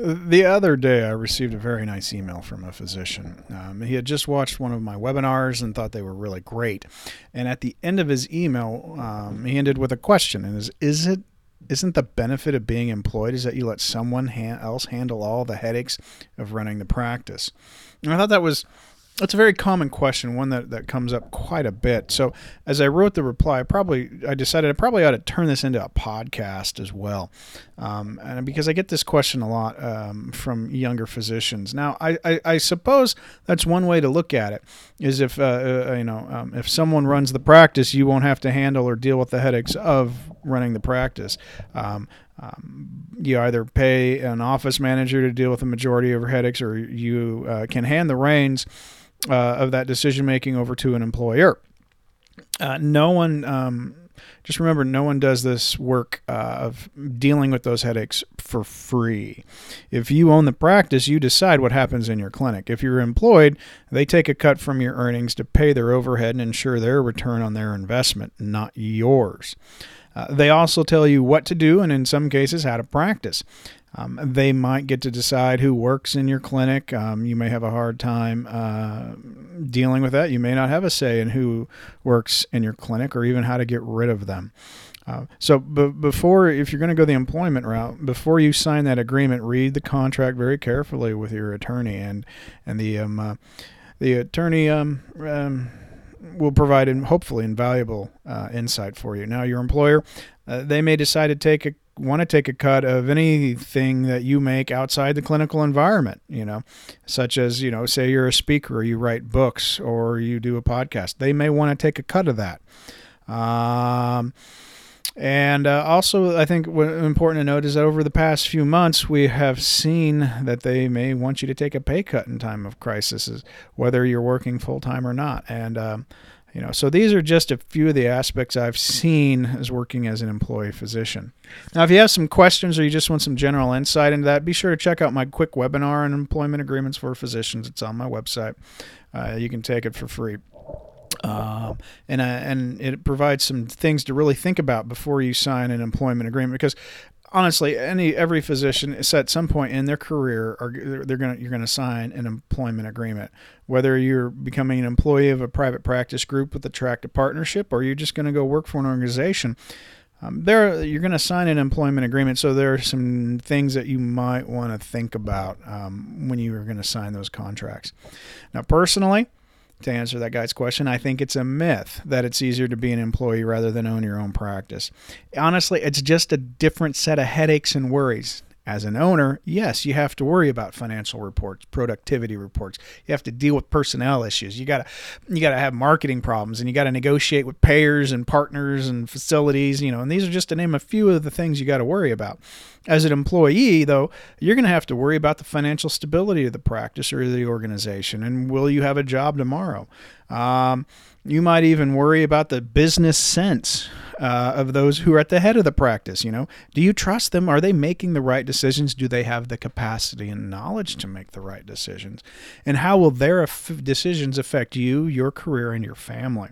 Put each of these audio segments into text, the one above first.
The other day, I received a very nice email from a physician. Um, he had just watched one of my webinars and thought they were really great. And at the end of his email, um, he ended with a question: "And is is it isn't the benefit of being employed is that you let someone ha- else handle all the headaches of running the practice?" And I thought that was it's a very common question, one that, that comes up quite a bit. So as I wrote the reply, I probably I decided I probably ought to turn this into a podcast as well, um, and because I get this question a lot um, from younger physicians. Now, I, I, I, suppose that's one way to look at it is if uh, uh, you know um, if someone runs the practice, you won't have to handle or deal with the headaches of running the practice. Um, um, you either pay an office manager to deal with the majority of your headaches, or you uh, can hand the reins uh, of that decision making over to an employer. Uh, no one, um, just remember, no one does this work uh, of dealing with those headaches for free. If you own the practice, you decide what happens in your clinic. If you're employed, they take a cut from your earnings to pay their overhead and ensure their return on their investment, not yours. Uh, they also tell you what to do and, in some cases, how to practice. Um, they might get to decide who works in your clinic. Um, you may have a hard time uh, dealing with that. You may not have a say in who works in your clinic or even how to get rid of them. Uh, so, b- before, if you're going to go the employment route, before you sign that agreement, read the contract very carefully with your attorney, and and the um, uh, the attorney um, um, will provide hopefully invaluable uh, insight for you. Now, your employer, uh, they may decide to take a want to take a cut of anything that you make outside the clinical environment, you know, such as, you know, say you're a speaker you write books or you do a podcast. They may want to take a cut of that. Um, and uh, also, I think important to note is that over the past few months, we have seen that they may want you to take a pay cut in time of crisis, whether you're working full time or not. And um, you know, so these are just a few of the aspects I've seen as working as an employee physician. Now, if you have some questions or you just want some general insight into that, be sure to check out my quick webinar on employment agreements for physicians. It's on my website. Uh, you can take it for free. Um, and uh, and it provides some things to really think about before you sign an employment agreement because honestly, any every physician is at some point in their career are they're to you're to sign an employment agreement. Whether you're becoming an employee of a private practice group with a tract of partnership, or you're just to go work for an organization, um, there you're going to sign an employment agreement. So there are some things that you might want to think about um, when you are going to sign those contracts. Now, personally to answer that guy's question, I think it's a myth that it's easier to be an employee rather than own your own practice. Honestly, it's just a different set of headaches and worries. As an owner, yes, you have to worry about financial reports, productivity reports. You have to deal with personnel issues. You got to you got to have marketing problems and you got to negotiate with payers and partners and facilities, you know. And these are just to name a few of the things you got to worry about. As an employee, though, you're going to have to worry about the financial stability of the practice or the organization and will you have a job tomorrow? Um, you might even worry about the business sense uh, of those who are at the head of the practice. You know, do you trust them? Are they making the right decisions? Do they have the capacity and knowledge to make the right decisions? And how will their decisions affect you, your career, and your family?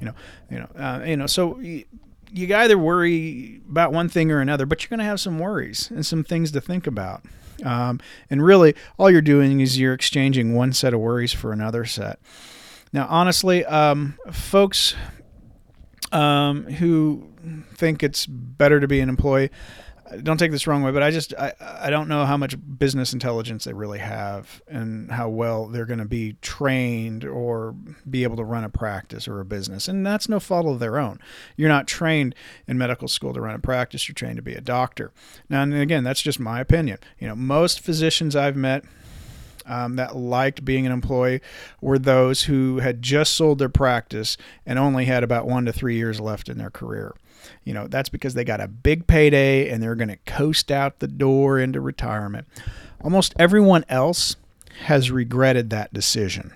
You know, you know, uh, you know. So you, you either worry about one thing or another, but you're going to have some worries and some things to think about. Um, and really, all you're doing is you're exchanging one set of worries for another set. Now, honestly, um, folks um, who think it's better to be an employee, don't take this wrong way, but I just I, I don't know how much business intelligence they really have and how well they're going to be trained or be able to run a practice or a business. And that's no fault of their own. You're not trained in medical school to run a practice, you're trained to be a doctor. Now, and again, that's just my opinion. You know, most physicians I've met um, that liked being an employee were those who had just sold their practice and only had about one to three years left in their career. You know, that's because they got a big payday and they're going to coast out the door into retirement. Almost everyone else has regretted that decision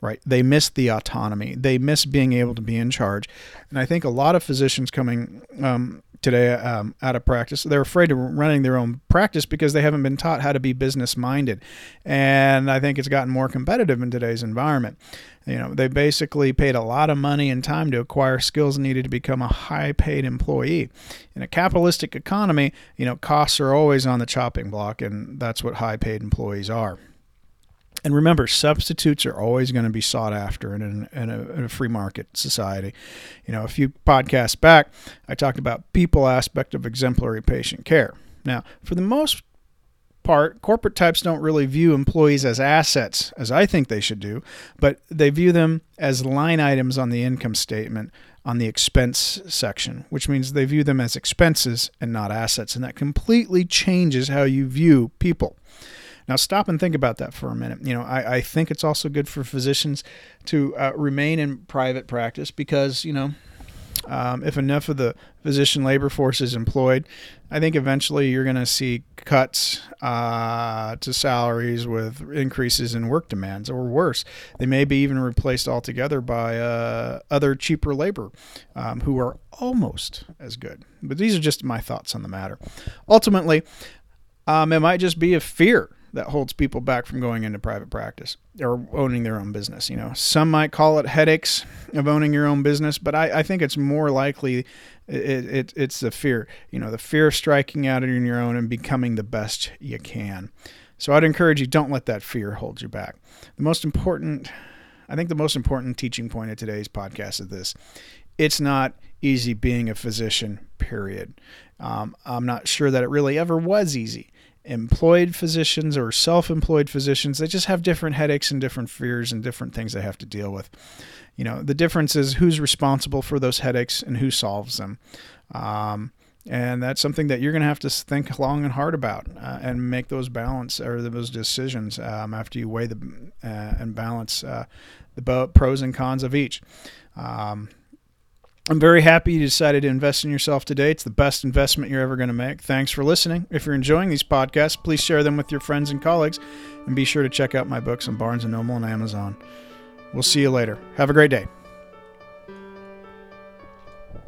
right? They miss the autonomy. They miss being able to be in charge. And I think a lot of physicians coming um, today um, out of practice, they're afraid of running their own practice because they haven't been taught how to be business minded. And I think it's gotten more competitive in today's environment. You know, they basically paid a lot of money and time to acquire skills needed to become a high paid employee. In a capitalistic economy, you know, costs are always on the chopping block, and that's what high paid employees are. And remember, substitutes are always going to be sought after in, a, in, a, in, a, free market society. You know, a few podcasts back, I talked about people aspect of exemplary patient care. Now, for the most part, corporate types don't really view employees as assets, as I think they should do, but they view them as line items on the income statement on the expense section, which means they view them as expenses and not assets. And that completely changes how you view people. Now, stop and think about that for a minute. You know, I, I think it's also good for physicians to uh, remain in private practice because, you know, um, if enough of the physician labor force is employed, I think eventually you're going to see cuts uh, to salaries with increases in work demands, or worse, they may be even replaced altogether by uh, other cheaper labor um, who are almost as good. But these are just my thoughts on the matter. Ultimately, um, it might just be a fear that holds people back from going into private practice or owning their own business. You know, some might call it headaches of owning your own business, but I, I think it's more likely it, it, it's the fear. You know, the fear of striking out on your own and becoming the best you can. So I'd encourage you don't let that fear hold you back. The most important, I think, the most important teaching point of today's podcast is this: it's not easy being a physician. Period. Um, I'm not sure that it really ever was easy employed physicians or self-employed physicians they just have different headaches and different fears and different things they have to deal with you know the difference is who's responsible for those headaches and who solves them um, and that's something that you're going to have to think long and hard about uh, and make those balance or those decisions um, after you weigh the uh, and balance uh, the pros and cons of each um, I'm very happy you decided to invest in yourself today. It's the best investment you're ever going to make. Thanks for listening. If you're enjoying these podcasts, please share them with your friends and colleagues, and be sure to check out my books on Barnes & Noble and Amazon. We'll see you later. Have a great day.